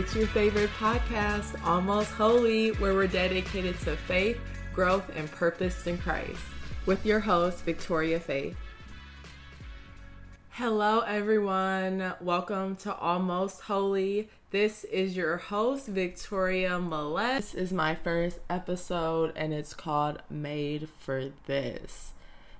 It's your favorite podcast, Almost Holy, where we're dedicated to faith, growth, and purpose in Christ. With your host, Victoria Faith. Hello, everyone. Welcome to Almost Holy. This is your host, Victoria Millet. This is my first episode, and it's called Made for This.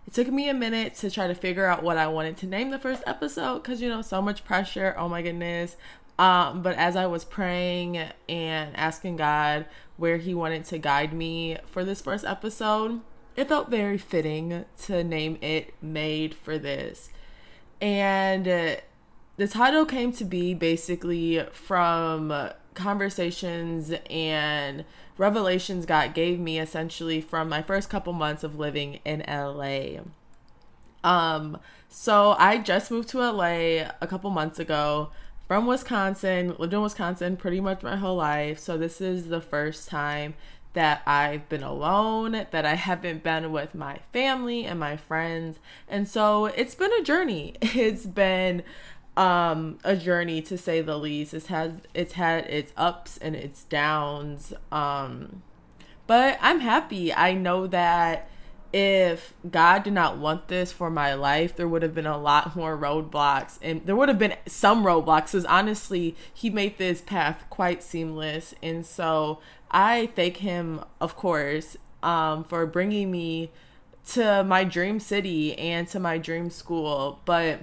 It took me a minute to try to figure out what I wanted to name the first episode because, you know, so much pressure. Oh my goodness. Um, but as I was praying and asking God where He wanted to guide me for this first episode, it felt very fitting to name it Made for This. And uh, the title came to be basically from conversations and revelations God gave me essentially from my first couple months of living in LA. Um, so I just moved to LA a couple months ago from Wisconsin, lived in Wisconsin pretty much my whole life. So this is the first time that I've been alone, that I haven't been with my family and my friends. And so it's been a journey. It's been um a journey to say the least. It's had it's had its ups and its downs. Um but I'm happy. I know that if God did not want this for my life, there would have been a lot more roadblocks and there would have been some roadblocks because honestly, He made this path quite seamless. And so I thank Him, of course, um, for bringing me to my dream city and to my dream school. But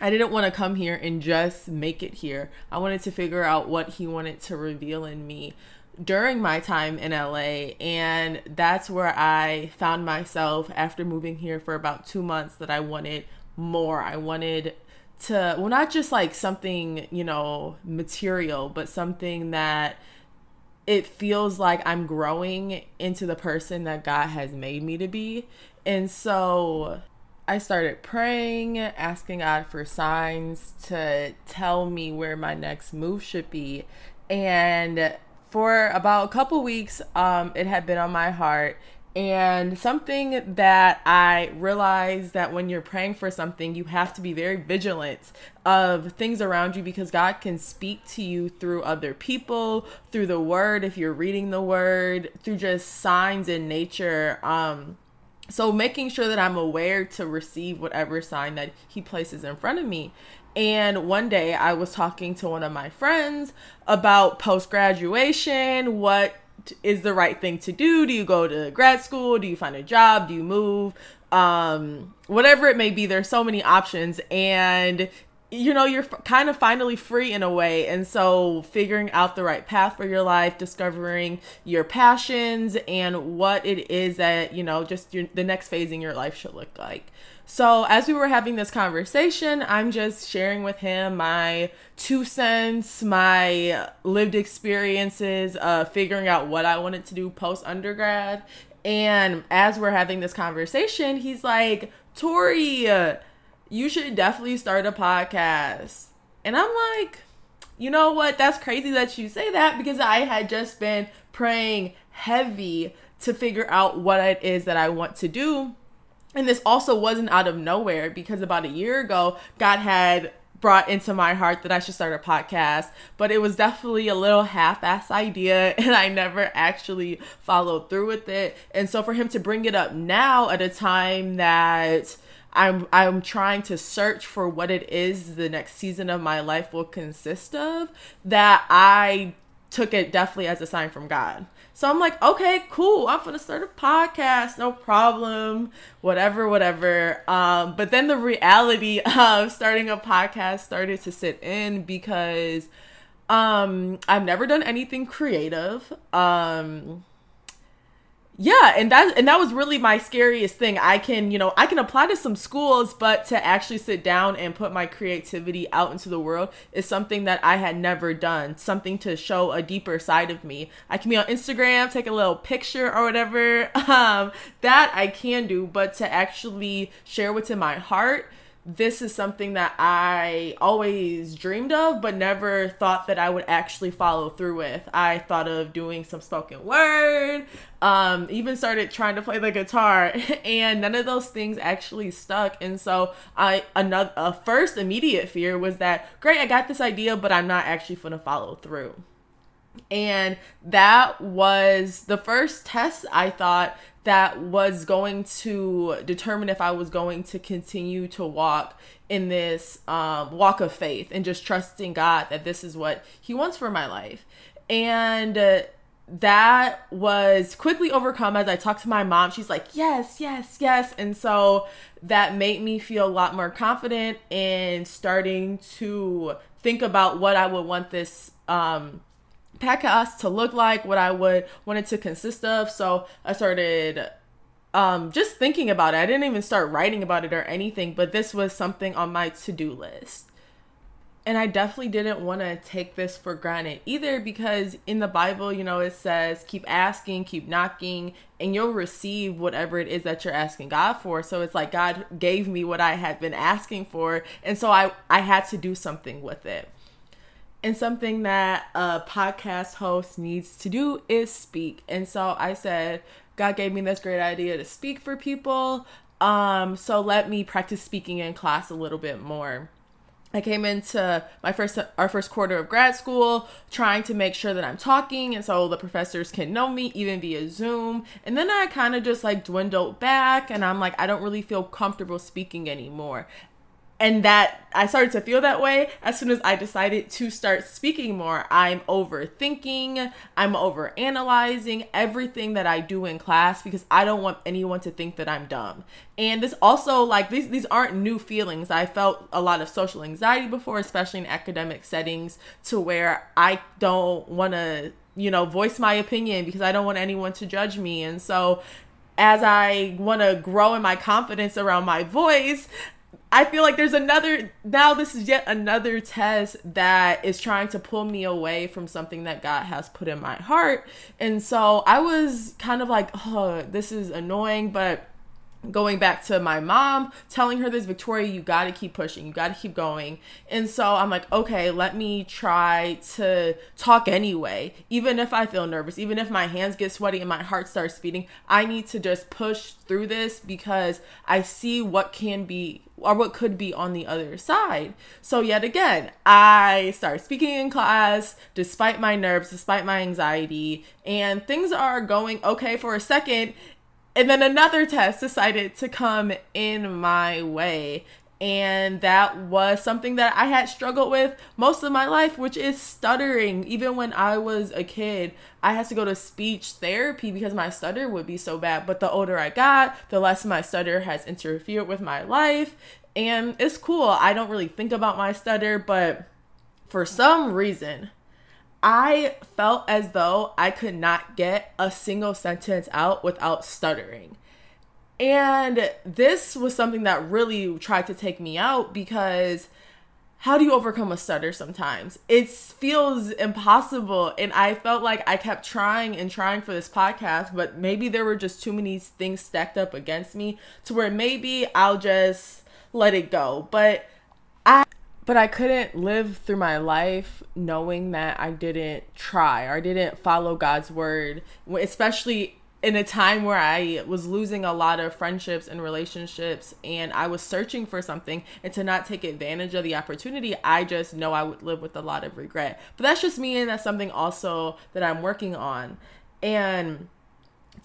I didn't want to come here and just make it here. I wanted to figure out what He wanted to reveal in me during my time in LA. And that's where I found myself after moving here for about two months that I wanted more. I wanted to, well, not just like something, you know, material, but something that it feels like I'm growing into the person that God has made me to be. And so I started praying, asking God for signs to tell me where my next move should be. And for about a couple weeks, um, it had been on my heart. And something that I realized that when you're praying for something, you have to be very vigilant of things around you because God can speak to you through other people, through the word, if you're reading the word, through just signs in nature. Um, so making sure that I'm aware to receive whatever sign that He places in front of me. And one day I was talking to one of my friends about post graduation. What is the right thing to do? Do you go to grad school? Do you find a job? Do you move? Um, whatever it may be, there's so many options. And you know you're kind of finally free in a way and so figuring out the right path for your life discovering your passions and what it is that you know just your, the next phase in your life should look like so, as we were having this conversation, I'm just sharing with him my two cents, my lived experiences of figuring out what I wanted to do post undergrad. And as we're having this conversation, he's like, Tori, you should definitely start a podcast. And I'm like, you know what? That's crazy that you say that because I had just been praying heavy to figure out what it is that I want to do and this also wasn't out of nowhere because about a year ago, God had brought into my heart that I should start a podcast, but it was definitely a little half-ass idea and I never actually followed through with it. And so for him to bring it up now at a time that I'm I'm trying to search for what it is the next season of my life will consist of, that I took it definitely as a sign from God. So I'm like, okay, cool. I'm gonna start a podcast, no problem, whatever, whatever. Um, but then the reality of starting a podcast started to sit in because um, I've never done anything creative. Um, yeah and that and that was really my scariest thing. I can you know i can apply to some schools but to actually sit down and put my creativity out into the world is something that i had never done something to show a deeper side of me. I can be on instagram take a little picture or whatever um that i can do but to actually share what's in my heart this is something that I always dreamed of, but never thought that I would actually follow through with. I thought of doing some spoken word, um, even started trying to play the guitar, and none of those things actually stuck. And so, I another a first immediate fear was that great, I got this idea, but I'm not actually going to follow through. And that was the first test I thought that was going to determine if I was going to continue to walk in this um, walk of faith and just trusting God that this is what He wants for my life. And uh, that was quickly overcome as I talked to my mom. She's like, yes, yes, yes. And so that made me feel a lot more confident in starting to think about what I would want this um, podcast to look like, what I would want it to consist of. So I started um, just thinking about it. I didn't even start writing about it or anything, but this was something on my to do list. And I definitely didn't want to take this for granted either because in the Bible, you know, it says keep asking, keep knocking, and you'll receive whatever it is that you're asking God for. So it's like God gave me what I had been asking for, and so I I had to do something with it. And something that a podcast host needs to do is speak. And so I said, God gave me this great idea to speak for people. Um, so let me practice speaking in class a little bit more. I came into my first our first quarter of grad school trying to make sure that I'm talking and so the professors can know me even via Zoom. And then I kind of just like dwindled back and I'm like I don't really feel comfortable speaking anymore and that I started to feel that way as soon as I decided to start speaking more. I'm overthinking, I'm over analyzing everything that I do in class because I don't want anyone to think that I'm dumb. And this also like these these aren't new feelings. I felt a lot of social anxiety before, especially in academic settings to where I don't want to, you know, voice my opinion because I don't want anyone to judge me. And so as I want to grow in my confidence around my voice, I feel like there's another now this is yet another test that is trying to pull me away from something that God has put in my heart. And so I was kind of like, "Oh, this is annoying, but going back to my mom telling her this victoria you got to keep pushing you got to keep going and so i'm like okay let me try to talk anyway even if i feel nervous even if my hands get sweaty and my heart starts beating i need to just push through this because i see what can be or what could be on the other side. So, yet again, I start speaking in class despite my nerves, despite my anxiety, and things are going okay for a second. And then another test decided to come in my way. And that was something that I had struggled with most of my life, which is stuttering. Even when I was a kid, I had to go to speech therapy because my stutter would be so bad. But the older I got, the less my stutter has interfered with my life. And it's cool. I don't really think about my stutter, but for some reason, I felt as though I could not get a single sentence out without stuttering. And this was something that really tried to take me out because how do you overcome a stutter sometimes? It feels impossible. And I felt like I kept trying and trying for this podcast, but maybe there were just too many things stacked up against me to where maybe I'll just let it go. But I but I couldn't live through my life knowing that I didn't try or I didn't follow God's word, especially in a time where I was losing a lot of friendships and relationships and I was searching for something and to not take advantage of the opportunity, I just know I would live with a lot of regret. But that's just me and that's something also that I'm working on. And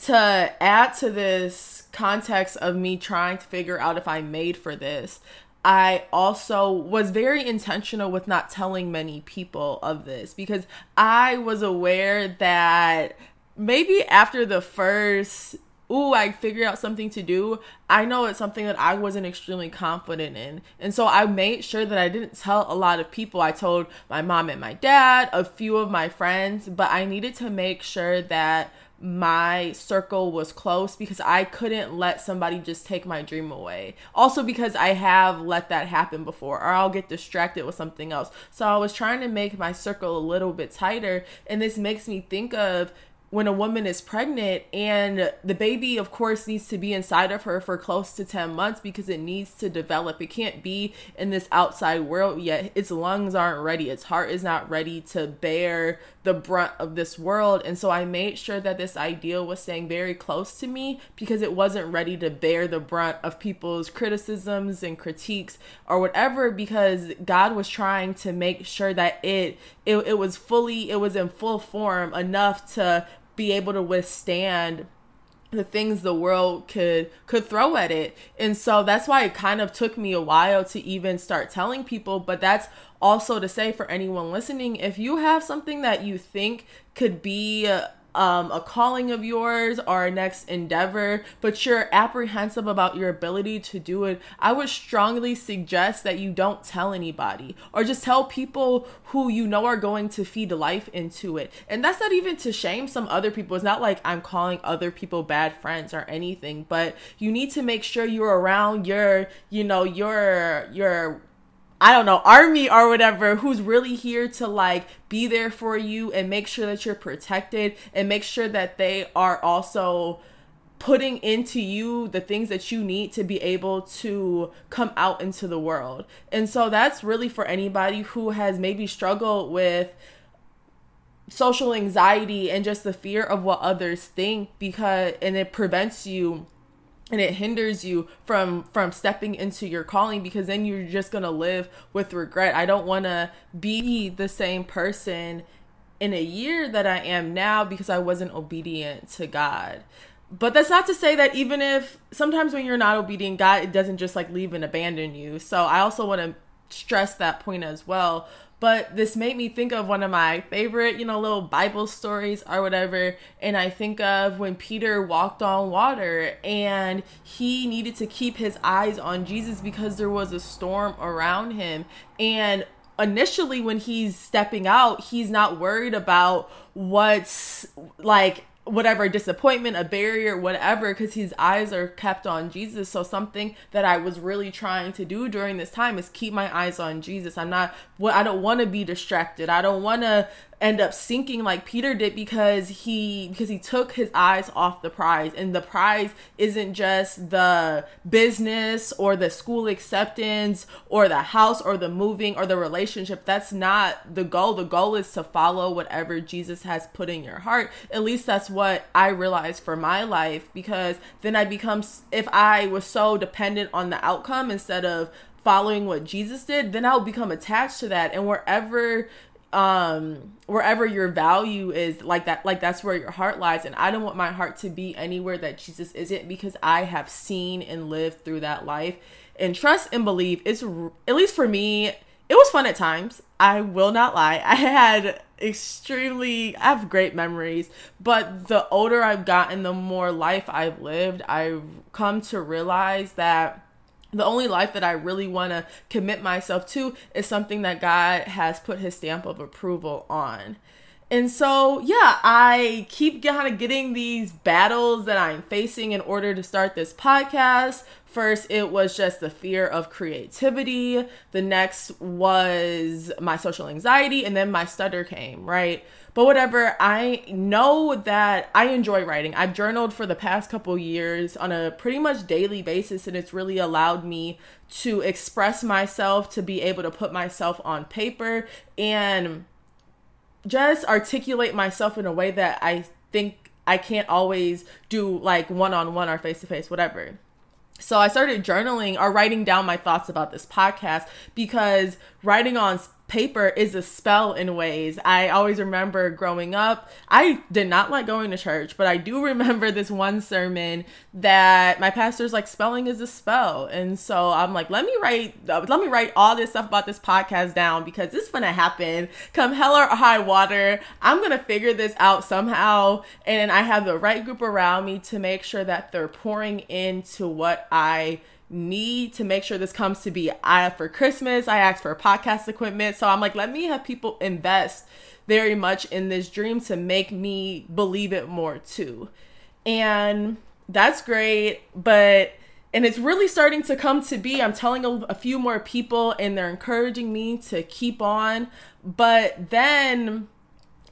to add to this context of me trying to figure out if I'm made for this, I also was very intentional with not telling many people of this because I was aware that maybe after the first ooh, I figured out something to do, I know it's something that I wasn't extremely confident in. And so I made sure that I didn't tell a lot of people. I told my mom and my dad, a few of my friends, but I needed to make sure that my circle was close because I couldn't let somebody just take my dream away. Also, because I have let that happen before, or I'll get distracted with something else. So, I was trying to make my circle a little bit tighter, and this makes me think of when a woman is pregnant and the baby of course needs to be inside of her for close to 10 months because it needs to develop. It can't be in this outside world yet. Its lungs aren't ready. Its heart is not ready to bear the brunt of this world. And so i made sure that this ideal was staying very close to me because it wasn't ready to bear the brunt of people's criticisms and critiques or whatever because god was trying to make sure that it it, it was fully it was in full form enough to be able to withstand the things the world could could throw at it. And so that's why it kind of took me a while to even start telling people but that's also to say for anyone listening if you have something that you think could be um, a calling of yours or a next endeavor, but you're apprehensive about your ability to do it, I would strongly suggest that you don't tell anybody or just tell people who you know are going to feed life into it. And that's not even to shame some other people. It's not like I'm calling other people bad friends or anything, but you need to make sure you're around your, you know, your, your, I don't know, army or whatever who's really here to like be there for you and make sure that you're protected and make sure that they are also putting into you the things that you need to be able to come out into the world. And so that's really for anybody who has maybe struggled with social anxiety and just the fear of what others think because and it prevents you and it hinders you from from stepping into your calling because then you're just going to live with regret. I don't want to be the same person in a year that I am now because I wasn't obedient to God. But that's not to say that even if sometimes when you're not obedient, God it doesn't just like leave and abandon you. So I also want to stress that point as well. But this made me think of one of my favorite, you know, little Bible stories or whatever. And I think of when Peter walked on water and he needed to keep his eyes on Jesus because there was a storm around him. And initially, when he's stepping out, he's not worried about what's like whatever disappointment, a barrier, whatever, because his eyes are kept on Jesus. So something that I was really trying to do during this time is keep my eyes on Jesus. I'm not what I don't want to be distracted. I don't want to end up sinking like Peter did because he because he took his eyes off the prize. And the prize isn't just the business or the school acceptance or the house or the moving or the relationship. That's not the goal. The goal is to follow whatever Jesus has put in your heart. At least that's what I realized for my life because then I become if I was so dependent on the outcome instead of following what Jesus did, then I'll become attached to that. And wherever um wherever your value is like that like that's where your heart lies. And i don't want my heart to be anywhere that jesus isn't because i have seen and lived through that life. And trust and believe it's at least for me it was fun at times. I will not lie. I had extremely i have great memories. But the older i've gotten the more life i've lived i've come to realize that the only life that I really want to commit myself to is something that God has put his stamp of approval on. And so, yeah, I keep kind of getting these battles that I'm facing in order to start this podcast. First, it was just the fear of creativity. The next was my social anxiety. And then my stutter came, right? But whatever, I know that I enjoy writing. I've journaled for the past couple years on a pretty much daily basis, and it's really allowed me to express myself, to be able to put myself on paper, and just articulate myself in a way that I think I can't always do like one on one or face to face, whatever. So I started journaling or writing down my thoughts about this podcast because writing on paper is a spell in ways. I always remember growing up, I did not like going to church, but I do remember this one sermon that my pastor's like spelling is a spell. And so I'm like, let me write let me write all this stuff about this podcast down because this is going to happen. Come hell or high water, I'm going to figure this out somehow and I have the right group around me to make sure that they're pouring into what I need to make sure this comes to be. I for Christmas, I asked for podcast equipment. So I'm like, let me have people invest very much in this dream to make me believe it more too. And that's great, but and it's really starting to come to be. I'm telling a, a few more people and they're encouraging me to keep on. But then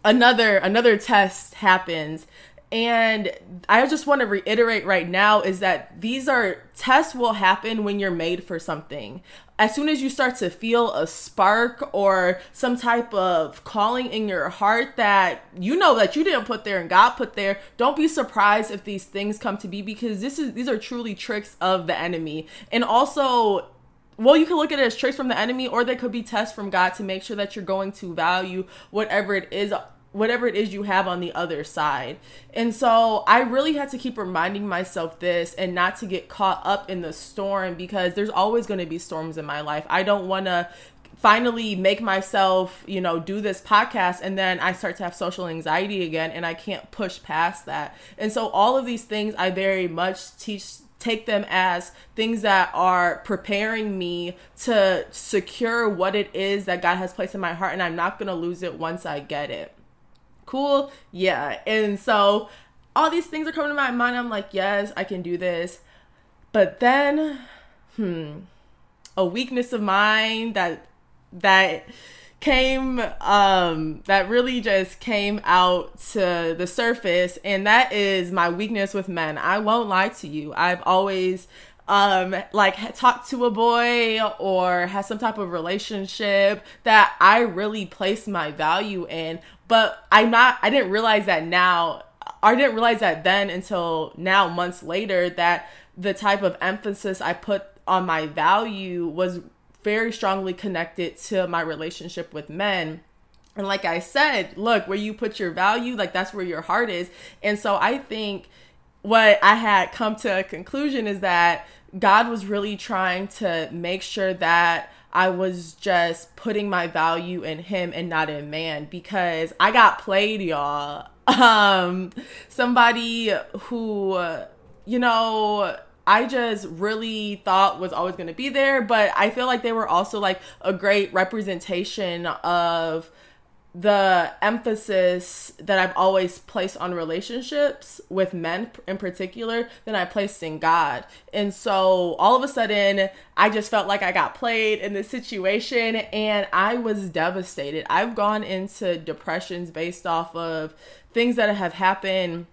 another another test happens and I just want to reiterate right now is that these are tests will happen when you're made for something. As soon as you start to feel a spark or some type of calling in your heart that you know that you didn't put there and God put there, don't be surprised if these things come to be because this is these are truly tricks of the enemy. And also well, you can look at it as tricks from the enemy, or they could be tests from God to make sure that you're going to value whatever it is whatever it is you have on the other side. And so I really had to keep reminding myself this and not to get caught up in the storm because there's always going to be storms in my life. I don't want to finally make myself, you know, do this podcast and then I start to have social anxiety again and I can't push past that. And so all of these things I very much teach take them as things that are preparing me to secure what it is that God has placed in my heart and I'm not going to lose it once I get it cool? Yeah. And so all these things are coming to my mind. I'm like yes i can do this. But then hmm a weakness of mine that that came um that really just came out to the surface and that is my weakness with men. I won't lie to you. I've always um like talk to a boy or has some type of relationship that I really place my value in but I'm not I didn't realize that now I didn't realize that then until now months later that the type of emphasis I put on my value was very strongly connected to my relationship with men and like I said, look, where you put your value, like that's where your heart is. And so I think what I had come to a conclusion is that God was really trying to make sure that I was just putting my value in him and not in man because I got played, y'all. Um somebody who you know I just really thought was always going to be there, but I feel like they were also like a great representation of the emphasis that I've always placed on relationships with men in particular than I placed in God. And so all of a sudden, I just felt like I got played in this situation and I was devastated. I've gone into depressions based off of things that have happened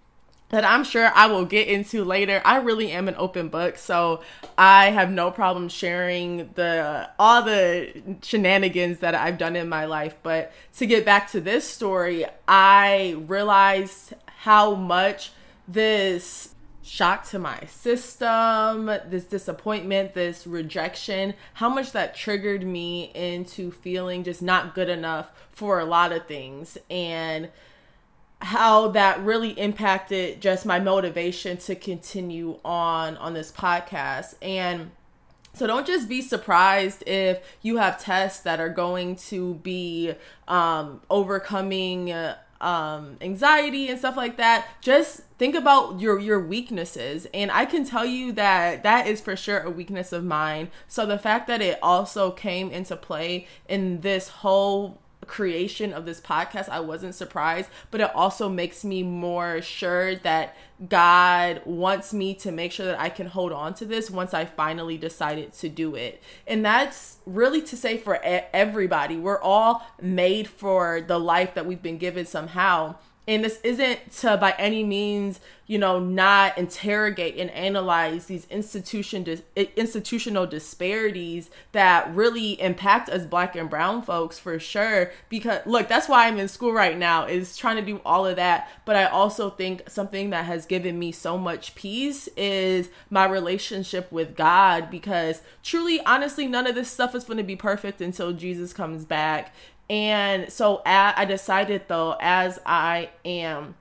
that I'm sure I will get into later. I really am an open book, so I have no problem sharing the all the shenanigans that I've done in my life. But to get back to this story, I realized how much this shock to my system, this disappointment, this rejection, how much that triggered me into feeling just not good enough for a lot of things. And how that really impacted just my motivation to continue on on this podcast and so don't just be surprised if you have tests that are going to be um, overcoming uh, um, anxiety and stuff like that. Just think about your your weaknesses, and I can tell you that that is for sure a weakness of mine. So the fact that it also came into play in this whole creation of this podcast, I wasn't surprised, but it also makes me more sure that God wants me to make sure that I can hold on to this once I finally decided to do it. And that's really to say for everybody. We're all made for the life that we've been given somehow and this isn't to by any means you know not interrogate and analyze these institution dis- institutional disparities that really impact us black and brown folks for sure. Because look that's why i'm in school right now is trying to do all of that. But i also think something that has given me so much peace is my relationship with god. Because truly honestly none of this stuff is going to be perfect until jesus comes back and so I decided though, as I am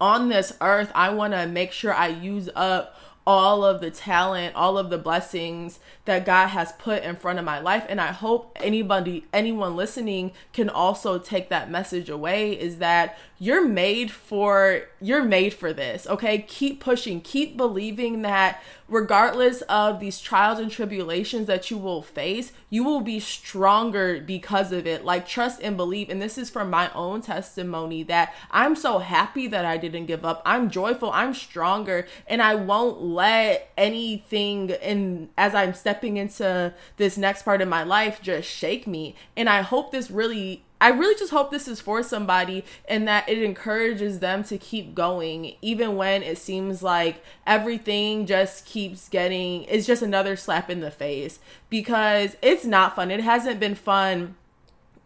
on this earth, I want to make sure I use up all of the talent, all of the blessings that God has put in front of my life. And I hope anybody, anyone listening can also take that message away is that you're made for, you're made for this. Okay. Keep pushing, keep believing that regardless of these trials and tribulations that you will face, you will be stronger because of it. Like trust and believe. And this is from my own testimony that I'm so happy that I didn't give up. I'm joyful. I'm stronger and I won't let anything in as I'm stepping into this next part of my life just shake me. And I hope this really I really just hope this is for somebody and that it encourages them to keep going, even when it seems like everything just keeps getting, it's just another slap in the face because it's not fun. It hasn't been fun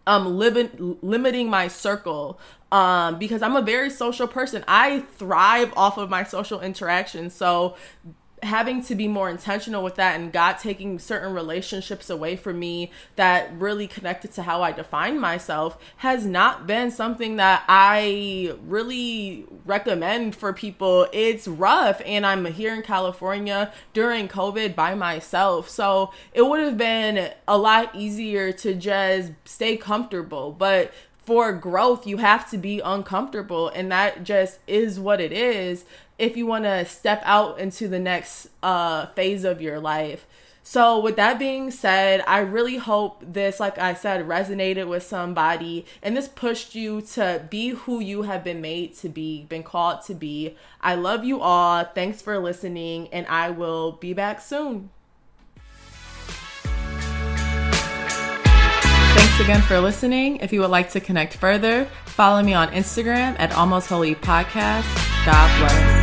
um limit, limiting my circle um because I'm a very social person. I thrive off of my social interaction. So having to be more intentional with that and God taking certain relationships away from me that really connected to how I define myself has not been something that I really recommend for people. It's rough and I'm here in California during COVID by myself. So it would have been a lot easier to just stay comfortable. But for growth, you have to be uncomfortable, and that just is what it is if you want to step out into the next uh, phase of your life. So, with that being said, I really hope this, like I said, resonated with somebody and this pushed you to be who you have been made to be, been called to be. I love you all. Thanks for listening, and I will be back soon. Thanks again for listening. If you would like to connect further, follow me on Instagram at Almost Holy Podcast. God bless.